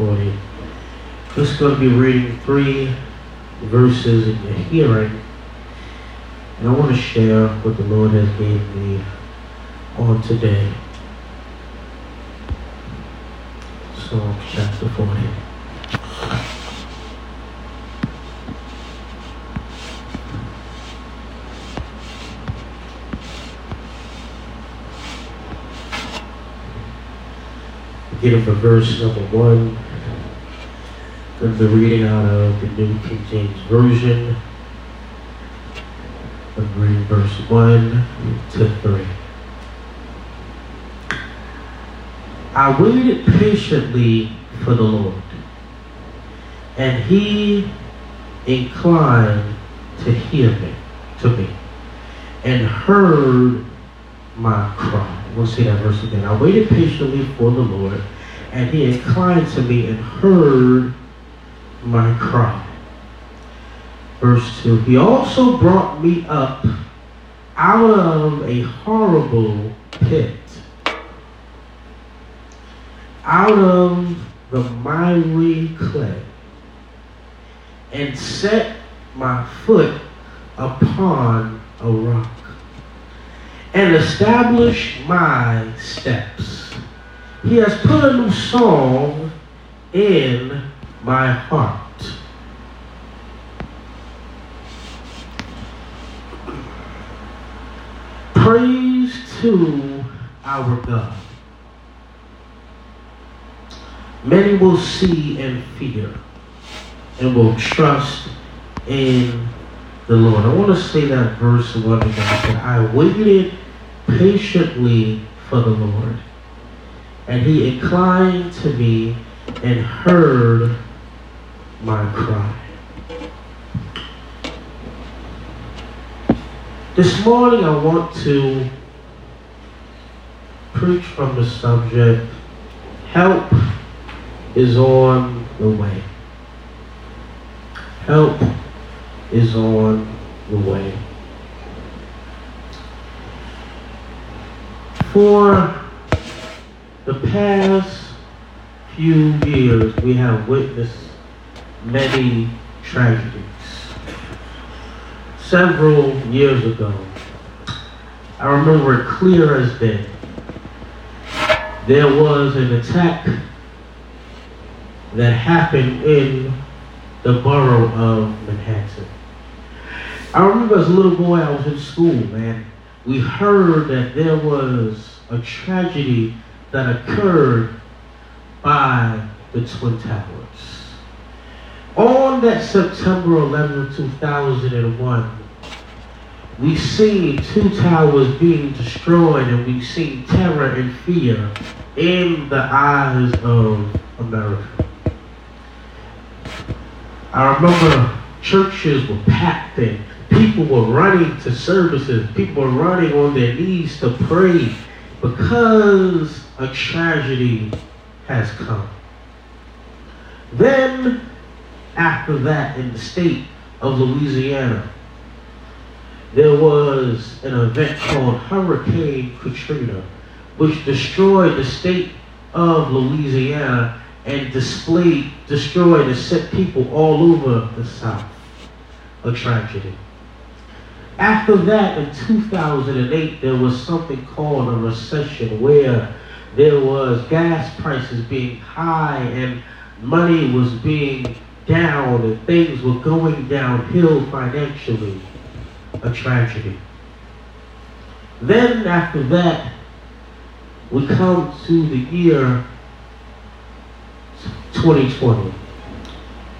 40. Just going to be reading three verses in your hearing. And I want to share what the Lord has gave me on today. Psalm chapter 40. Beginning from verse number 1 from the reading out of the New King James Version. I'm reading verse 1 to 3. I waited patiently for the Lord, and he inclined to hear me, to me, and heard my cry. We'll see that verse again. I waited patiently for the Lord, and he inclined to me and heard my cry. Verse 2 He also brought me up out of a horrible pit, out of the miry clay, and set my foot upon a rock, and established my steps. He has put a new song in my heart. Praise to our God. Many will see and fear and will trust in the Lord. I want to say that verse one again. I waited patiently for the Lord, and he inclined to me and heard my cry. This morning I want to preach from the subject, help is on the way. Help is on the way. For the past few years, we have witnessed many tragedies. Several years ago, I remember it clear as day. There was an attack that happened in the borough of Manhattan. I remember as a little boy, I was in school, man. We heard that there was a tragedy that occurred by the Twin Towers. On that September 11, 2001, we seen two towers being destroyed and we seen terror and fear in the eyes of America. I remember churches were packed and people were running to services. People were running on their knees to pray because a tragedy has come. Then, after that, in the state of Louisiana, there was an event called Hurricane Katrina, which destroyed the state of Louisiana and displayed, destroyed and set people all over the South. A tragedy. After that, in 2008, there was something called a recession where there was gas prices being high and money was being down and things were going downhill financially. A tragedy. Then after that, we come to the year 2020,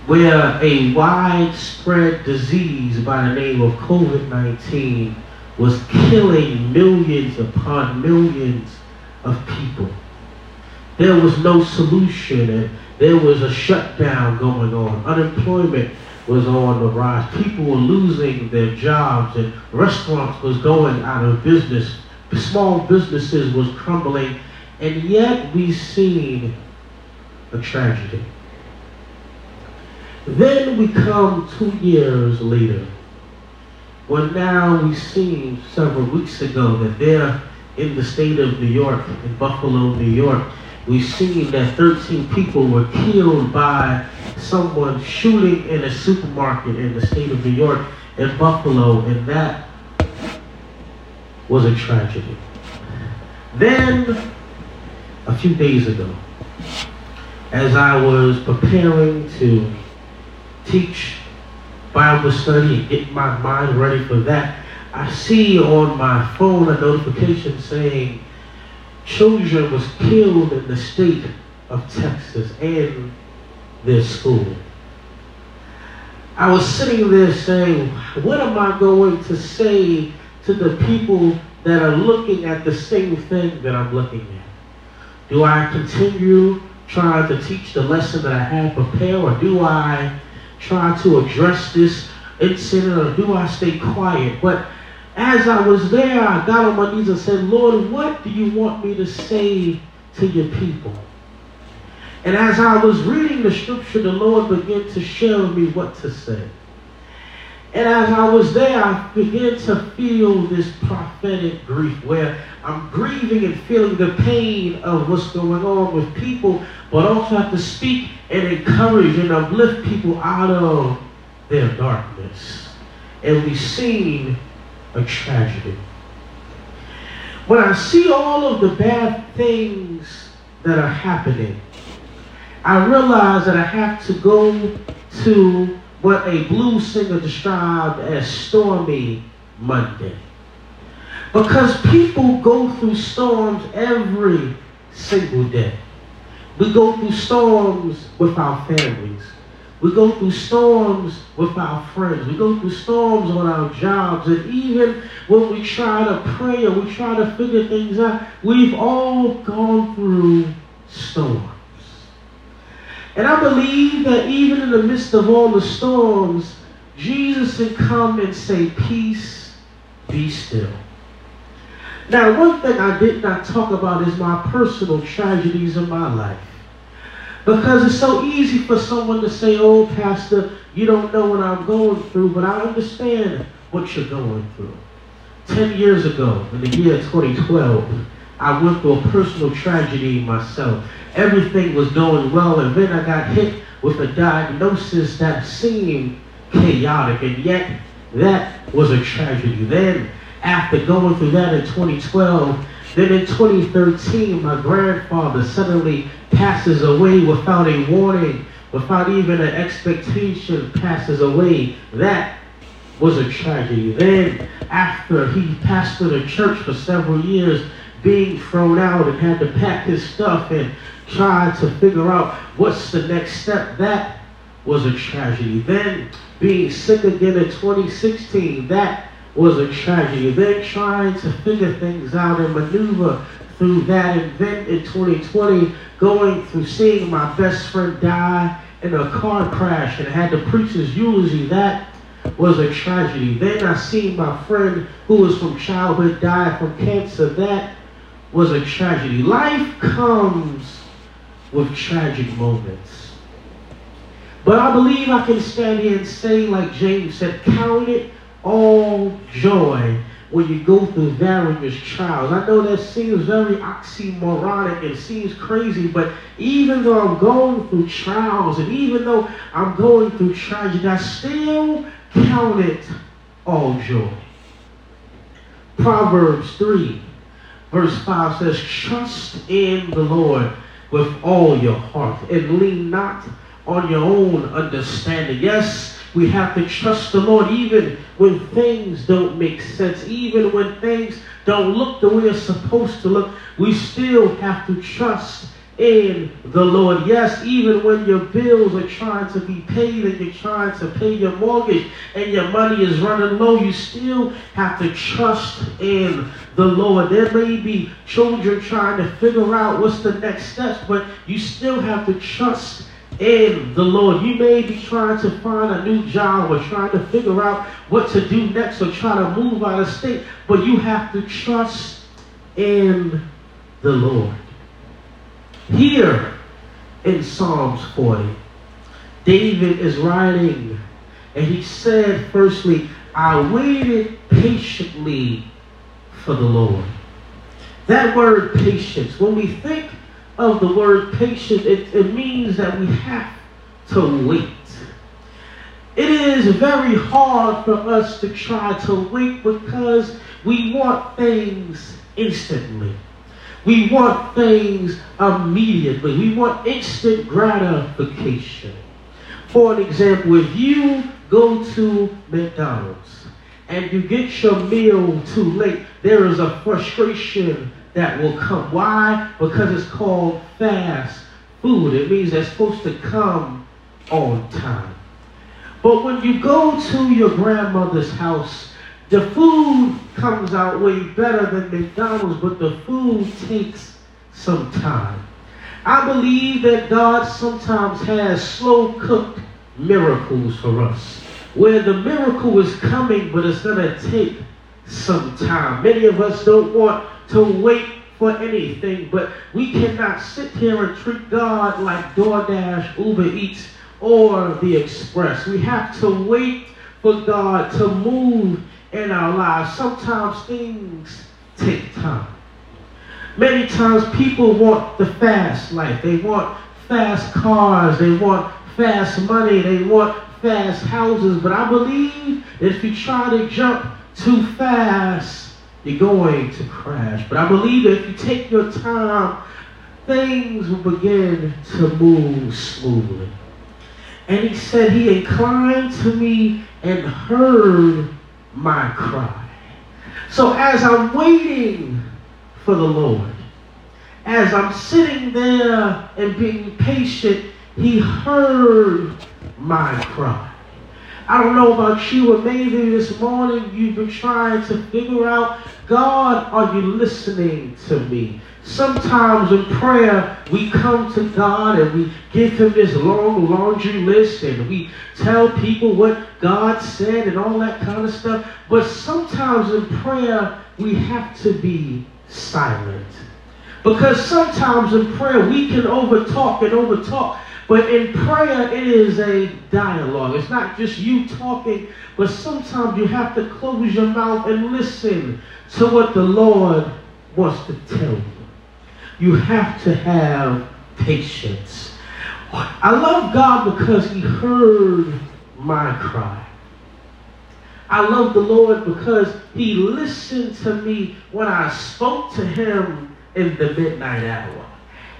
where a widespread disease by the name of COVID-19 was killing millions upon millions of people. There was no solution and there was a shutdown going on. Unemployment was on the rise. People were losing their jobs and restaurants was going out of business. Small businesses was crumbling. And yet we seen a tragedy. Then we come two years later, when now we seen several weeks ago that there in the state of New York, in Buffalo, New York, we've seen that 13 people were killed by someone shooting in a supermarket in the state of New York in Buffalo, and that was a tragedy. Then, a few days ago, as I was preparing to teach Bible study and get my mind ready for that, I see on my phone a notification saying children was killed in the state of Texas and their school. I was sitting there saying, what am I going to say to the people that are looking at the same thing that I'm looking at? Do I continue trying to teach the lesson that I have prepared, or do I try to address this incident, or do I stay quiet? But as I was there, I got on my knees and said, Lord, what do you want me to say to your people? And as I was reading the scripture, the Lord began to show me what to say. And as I was there, I began to feel this prophetic grief where I'm grieving and feeling the pain of what's going on with people, but also have to speak and encourage and uplift people out of their darkness. And we've seen a tragedy. When I see all of the bad things that are happening, I realize that I have to go to what a blues singer described as stormy Monday. Because people go through storms every single day. We go through storms with our families. We go through storms with our friends. We go through storms on our jobs. And even when we try to pray or we try to figure things out, we've all gone through storms. And I believe that even in the midst of all the storms, Jesus can come and say, Peace, be still. Now, one thing I did not talk about is my personal tragedies in my life. Because it's so easy for someone to say, Oh, Pastor, you don't know what I'm going through, but I understand what you're going through. Ten years ago, in the year 2012, I went through a personal tragedy myself. Everything was going well, and then I got hit with a diagnosis that seemed chaotic, and yet that was a tragedy. Then, after going through that in 2012, then in 2013, my grandfather suddenly passes away without a warning, without even an expectation, passes away. That was a tragedy. Then, after he pastored a church for several years, being thrown out and had to pack his stuff and try to figure out what's the next step, that was a tragedy. Then, being sick again in 2016, that was a tragedy. Then trying to figure things out and maneuver through that. event in 2020, going through seeing my best friend die in a car crash and had to preach his eulogy. That was a tragedy. Then I seen my friend who was from childhood die from cancer. That was a tragedy. Life comes with tragic moments. But I believe I can stand here and say, like James said, count it all joy when you go through various trials. I know that seems very oxymoronic and seems crazy, but even though I'm going through trials and even though I'm going through tragedy, I still count it all joy. Proverbs 3, verse 5 says, Trust in the Lord with all your heart and lean not on your own understanding. Yes, we have to trust the Lord even when things don't make sense, even when things don't look the way it's supposed to look. We still have to trust in the Lord. Yes, even when your bills are trying to be paid and you're trying to pay your mortgage and your money is running low, you still have to trust in the Lord. There may be children trying to figure out what's the next steps, but you still have to trust in the Lord. You may be trying to find a new job or trying to figure out what to do next or try to move out of state, but you have to trust in the Lord. Here in Psalms 40, David is writing, and he said, firstly, I waited patiently for the Lord. That word patience, when we think of the word patient, it, it means that we have to wait. It is very hard for us to try to wait because we want things instantly. We want things immediately. We want instant gratification. For an example, if you go to McDonald's and you get your meal too late, there is a frustration that will come. Why? Because it's called fast food. It means they're supposed to come on time. But when you go to your grandmother's house, the food comes out way better than McDonald's, but the food takes some time. I believe that God sometimes has slow cooked miracles for us, where the miracle is coming, but it's going to take some time. Many of us don't want to wait for anything, but we cannot sit here and treat God like DoorDash, Uber Eats, or the Express. We have to wait for God to move in our lives. Sometimes things take time. Many times people want the fast life. They want fast cars. They want fast money. They want fast houses. But I believe if you try to jump too fast, you're going to crash. But I believe that if you take your time, things will begin to move smoothly. And he said, He inclined to me and heard my cry. So as I'm waiting for the Lord, as I'm sitting there and being patient, he heard my cry. I don't know about you, but maybe this morning you've been trying to figure out, God, are you listening to me? Sometimes in prayer, we come to God and we give him this long laundry list and we tell people what God said and all that kind of stuff. But sometimes in prayer, we have to be silent. Because sometimes in prayer, we can overtalk and overtalk. But in prayer, it is a dialogue. It's not just you talking, but sometimes you have to close your mouth and listen to what the Lord wants to tell you you have to have patience. I love God because he heard my cry. I love the Lord because he listened to me when I spoke to him in the midnight hour.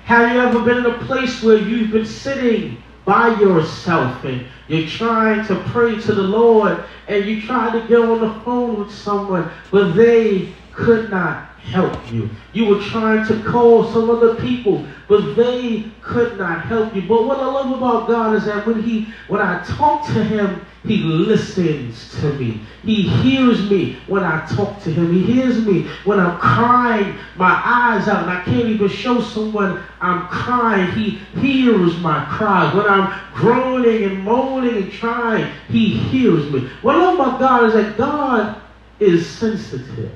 Have you ever been in a place where you've been sitting by yourself and you're trying to pray to the Lord and you try to get on the phone with someone, but they could not help you. You were trying to call some other people, but they could not help you. But what I love about God is that when he when I talk to him, he listens to me. He hears me when I talk to him. He hears me when I'm crying my eyes out and I can't even show someone I'm crying. He hears my cries. When I'm groaning and moaning and trying, he hears me. What I love about God is that God is sensitive.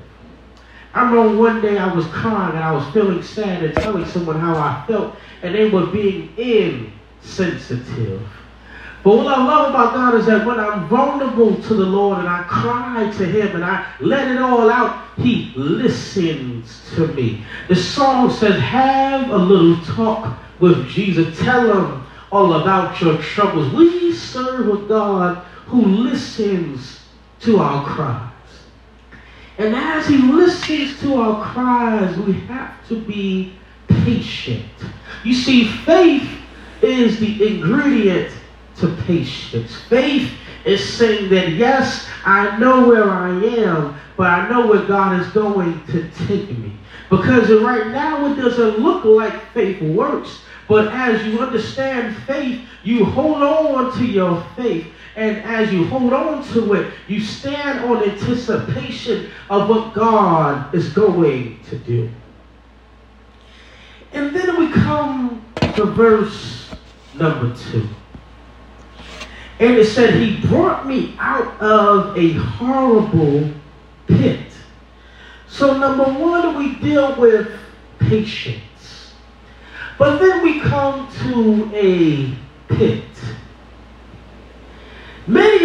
I remember one day I was crying and I was feeling sad and telling someone how I felt, and they were being insensitive. But what I love about God is that when I'm vulnerable to the Lord and I cry to Him and I let it all out, He listens to me. The song says, Have a little talk with Jesus. Tell Him all about your troubles. We serve a God who listens to our cries. And as he listens to our cries, we have to be patient. You see, faith is the ingredient to patience. Faith is saying that, yes, I know where I am, but I know where God is going to take me. Because right now it doesn't look like faith works. But as you understand faith, you hold on to your faith. And as you hold on to it, you stand on anticipation of what God is going to do. And then we come to verse number two. And it said, He brought me out of a horrible pit. So, number one, we deal with patience. But then we come to a pit.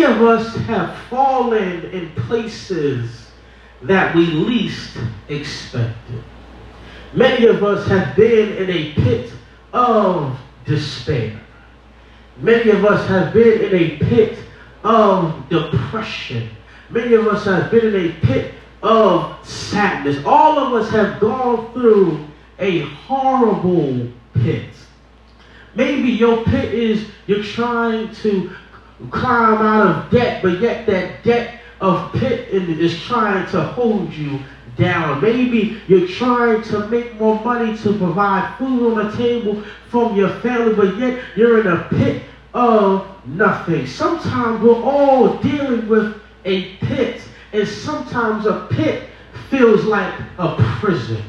Many of us have fallen in places that we least expected. Many of us have been in a pit of despair. Many of us have been in a pit of depression. Many of us have been in a pit of sadness. All of us have gone through a horrible pit. Maybe your pit is you're trying to climb out of debt, but yet that debt of pit is trying to hold you down. Maybe you're trying to make more money to provide food on the table from your family, but yet you're in a pit of nothing. Sometimes we're all dealing with a pit, and sometimes a pit feels like a prison.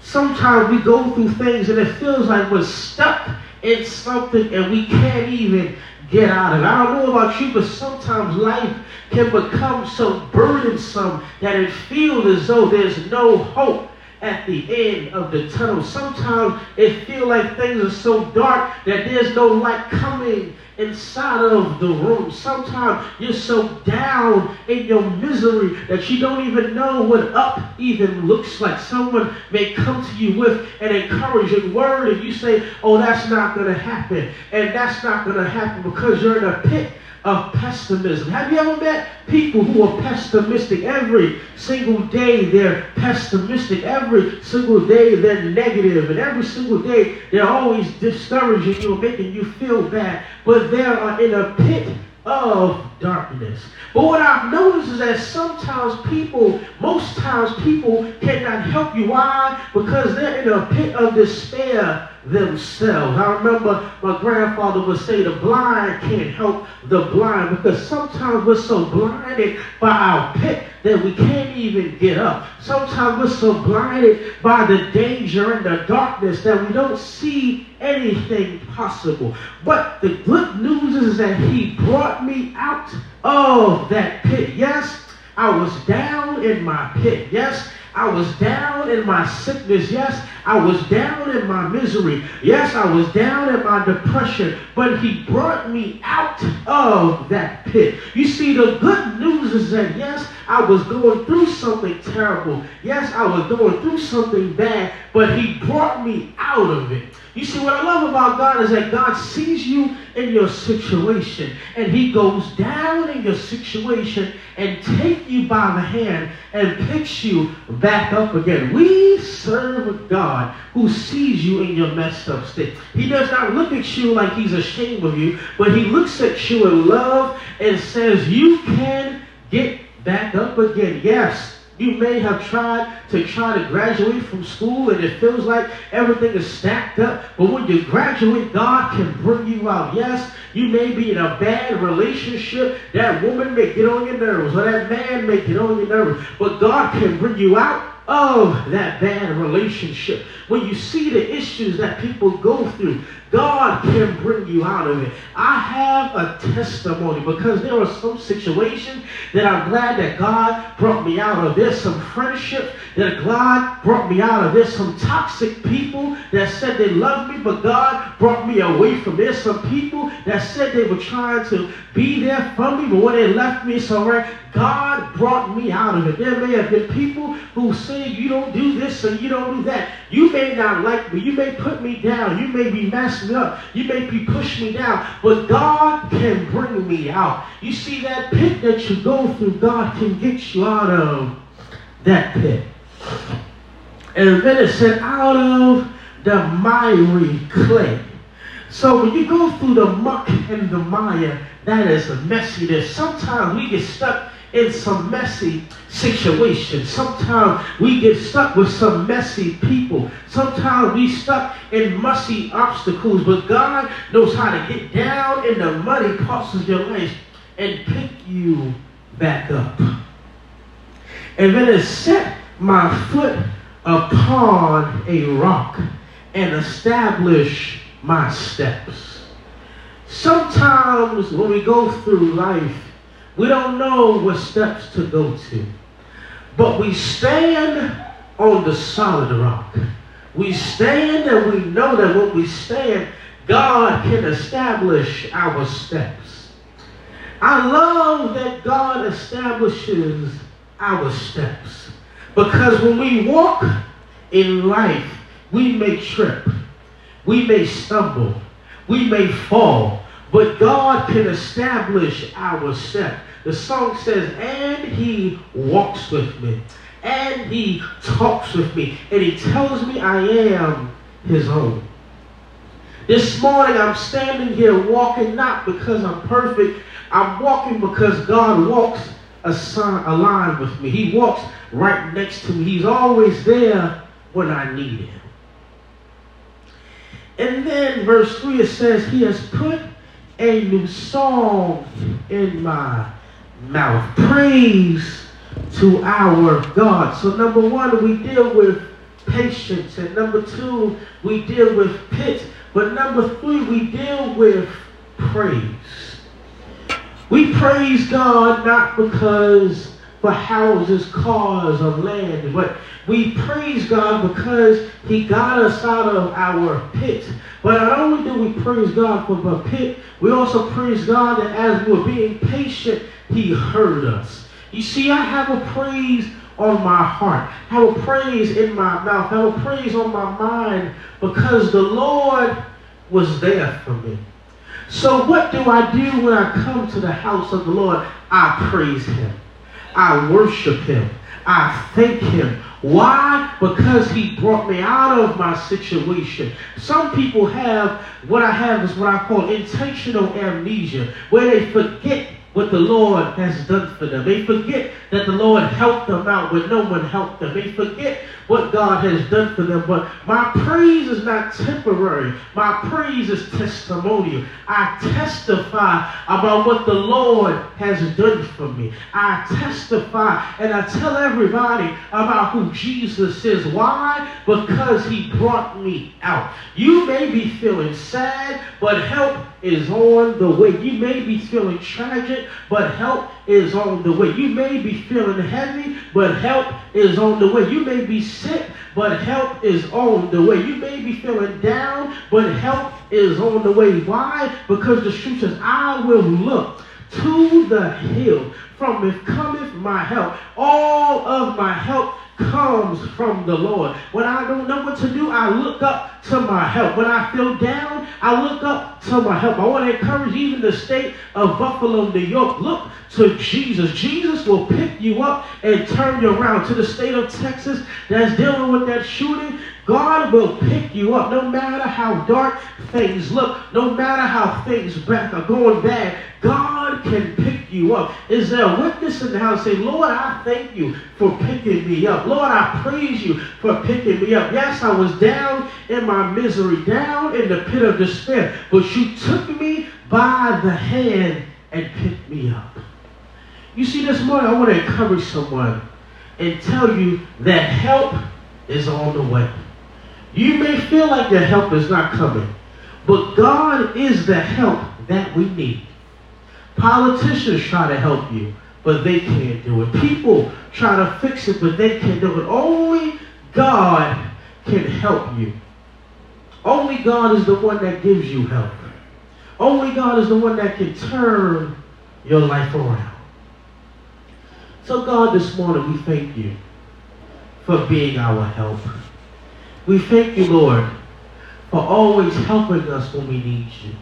Sometimes we go through things and it feels like we're stuck in something and we can't even get out of it. I don't know about you, but sometimes life can become so burdensome that it feels as though there's no hope at the end of the tunnel. Sometimes it feels like things are so dark that there's no light coming inside of the room. Sometimes you're so down in your misery that you don't even know what up even looks like. Someone may come to you with an encouraging word and you say, oh, that's not going to happen. And that's not going to happen because you're in a pit of pessimism. Have you ever met people who are pessimistic every single day? They're pessimistic every single day. They're negative, and every single day they're always discouraging you, making you feel bad. But they are in a pit of darkness. But what I've noticed is that sometimes people, most times people cannot help you. Why? Because they're in a pit of despair themselves. I remember my grandfather would say the blind can't help the blind because sometimes we're so blinded by our pit that we can't even get up. Sometimes we're so blinded by the danger and the darkness that we don't see anything possible. But the good news is that he brought me out of that pit. Yes, I was down in my pit. Yes, I was down in my sickness. Yes, I was down in my misery. Yes, I was down in my depression. But he brought me out of that pit. You see, the good news is that, yes, I was going through something terrible. Yes, I was going through something bad. But he brought me out of it. You see, what I love about God is that God sees you in your situation and he goes down in your situation and take you by the hand and picks you back up again. We serve a God who sees you in your messed up state. He does not look at you like he's ashamed of you, but he looks at you in love and says, you can get back up again. Yes, you may have tried to try to graduate from school and it feels like everything is stacked up. But when you graduate, God can bring you out. Yes, you may be in a bad relationship. That woman may get on your nerves or that man may get on your nerves. But God can bring you out of that bad relationship. When you see the issues that people go through, God can bring you out of it. I have a testimony because there are some situations that I'm glad that God brought me out of. There's some friendship that God brought me out of. There's some toxic people that said they loved me, but God brought me away from. There's some people that said they were trying to be there for me, but when they left me, right. God brought me out of it. There may have been people who say you don't do this and you don't do that. You may not like me. You may put me down. You may be messed me up. You may be push me down, but God can bring me out. You see that pit that you go through, God can get you out of that pit. And then it said, out of the miry clay. So when you go through the muck and the mire, that is the messiness. Sometimes we get stuck in some messy situations. Sometimes we get stuck with some messy people. Sometimes we stuck in messy obstacles. But God knows how to get down in the muddy parts of your life and pick you back up. And then it set my foot upon a rock and establish my steps. Sometimes when we go through life, we don't know what steps to go to. But we stand on the solid rock. We stand and we know that when we stand, God can establish our steps. I love that God establishes our steps. Because when we walk in life, we may trip, we may stumble, we may fall, but God can establish our step. The song says, and he walks with me, and he talks with me, and he tells me I am his own. This morning I'm standing here walking not because I'm perfect. I'm walking because God walks a, sign, a line with me. He walks right next to me. He's always there when I need him. And then verse 3 it says, He has put a new song in my mouth. Praise to our God. So number one, we deal with patience. And number two, we deal with pit. But number three, we deal with praise. We praise God not because for houses, cars, or land, but we praise God because he got us out of our pit. But not only do we praise God for the pit, we also praise God that as we were being patient, he heard us. You see, I have a praise on my heart. I have a praise in my mouth. I have a praise on my mind because the Lord was there for me. So what do I do when I come to the house of the Lord? I praise him. I worship him. I thank him. Why? Because he brought me out of my situation. Some people have, what I have is what I call intentional amnesia, where they forget what the Lord has done for them. They forget that the Lord helped them out when no one helped them. They forget what God has done for them. But my praise is not temporary. My praise is testimonial. I testify about what the Lord has done for me. I testify and I tell everybody about who Jesus is. Why? Because he brought me out. You may be feeling sad, but help is on the way. You may be feeling tragic, but help is on the way. You may be feeling heavy, but help is on the way. You may be sick, but help is on the way. You may be feeling down, but help is on the way. Why? Because the scripture says, I will look to the hill from if cometh my help. All of my help comes from the Lord. When I don't know what to do, I look up to my help. When I feel down, I look up to my help. I want to encourage even the state of Buffalo, New York. Look to Jesus. Jesus will pick you up and turn you around. To the state of Texas that's dealing with that shooting, God will pick you up no matter how dark things look, no matter how things back are going bad. God can pick you up. Is there a witness in the house say, Lord, I thank you for picking me up. Lord, I praise you for picking me up. Yes, I was down in my misery, down in the pit of despair, but you took me by the hand and picked me up. You see, this morning I want to encourage someone and tell you that help is on the way. You may feel like your help is not coming, but God is the help that we need. Politicians try to help you, but they can't do it. People try to fix it, but they can't do it. Only God can help you. Only God is the one that gives you help. Only God is the one that can turn your life around. So God, this morning, we thank you for being our help. We thank you, Lord, for always helping us when we need you.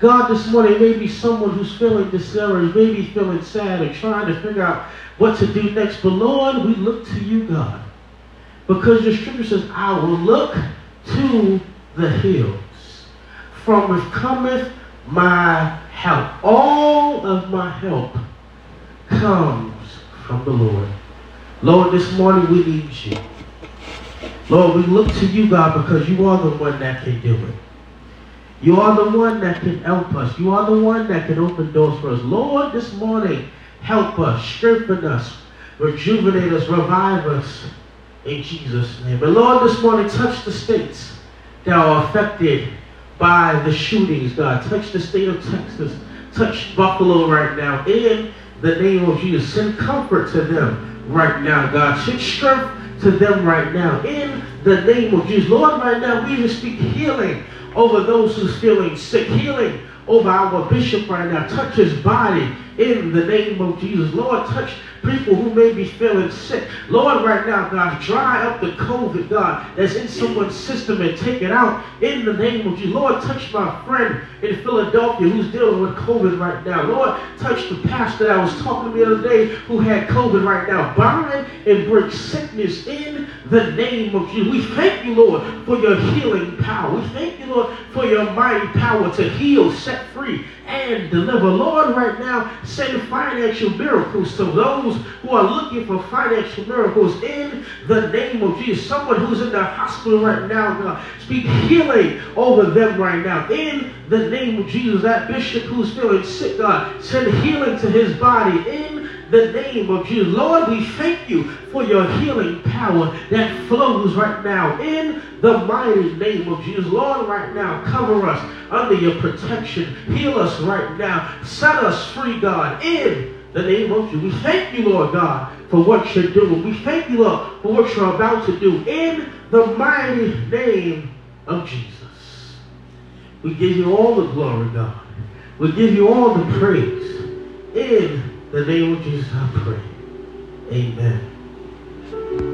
God, this morning, maybe someone who's feeling discouraged, maybe feeling sad and trying to figure out what to do next. But Lord, we look to you, God. Because your scripture says, I will look to the hills. From which cometh my help. All of my help comes from the Lord. Lord, this morning we need you. Lord, we look to you, God, because you are the one that can do it. You are the one that can help us. You are the one that can open doors for us. Lord, this morning, help us, strengthen us, rejuvenate us, revive us in Jesus' name. But Lord, this morning, touch the states that are affected by the shootings, God. Touch the state of Texas. Touch Buffalo right now. In the name of Jesus, send comfort to them right now, God. Send strength to them right now. In the name of Jesus. Lord, right now, we even speak healing over those who's feeling sick. Healing over our bishop right now. Touch his body in the name of Jesus. Lord, touch people who may be feeling sick. Lord, right now, God, dry up the COVID, God, that's in someone's system and take it out in the name of Jesus. Lord, touch my friend in Philadelphia who's dealing with COVID right now. Lord, touch the pastor that was talking to the other day who had COVID right now. Bind and break sickness in the name of Jesus. We thank you, Lord, for your healing power. We thank you, Lord, for your mighty power to heal, set free, and deliver. Lord, right now, send financial miracles to those who are looking for financial miracles in the name of Jesus. Someone who's in the hospital right now, God, speak healing over them right now. In the name of Jesus, that bishop who's feeling sick, God, send healing to his body. In the name of Jesus. Lord, we thank you for your healing power that flows right now in the mighty name of Jesus. Lord, right now, cover us under your protection. Heal us right now. Set us free, God, in the name of Jesus. We thank you, Lord God, for what you're doing. We thank you, Lord, for what you're about to do in the mighty name of Jesus. We give you all the glory, God. We give you all the praise in the name of Jesus, I pray. Amen.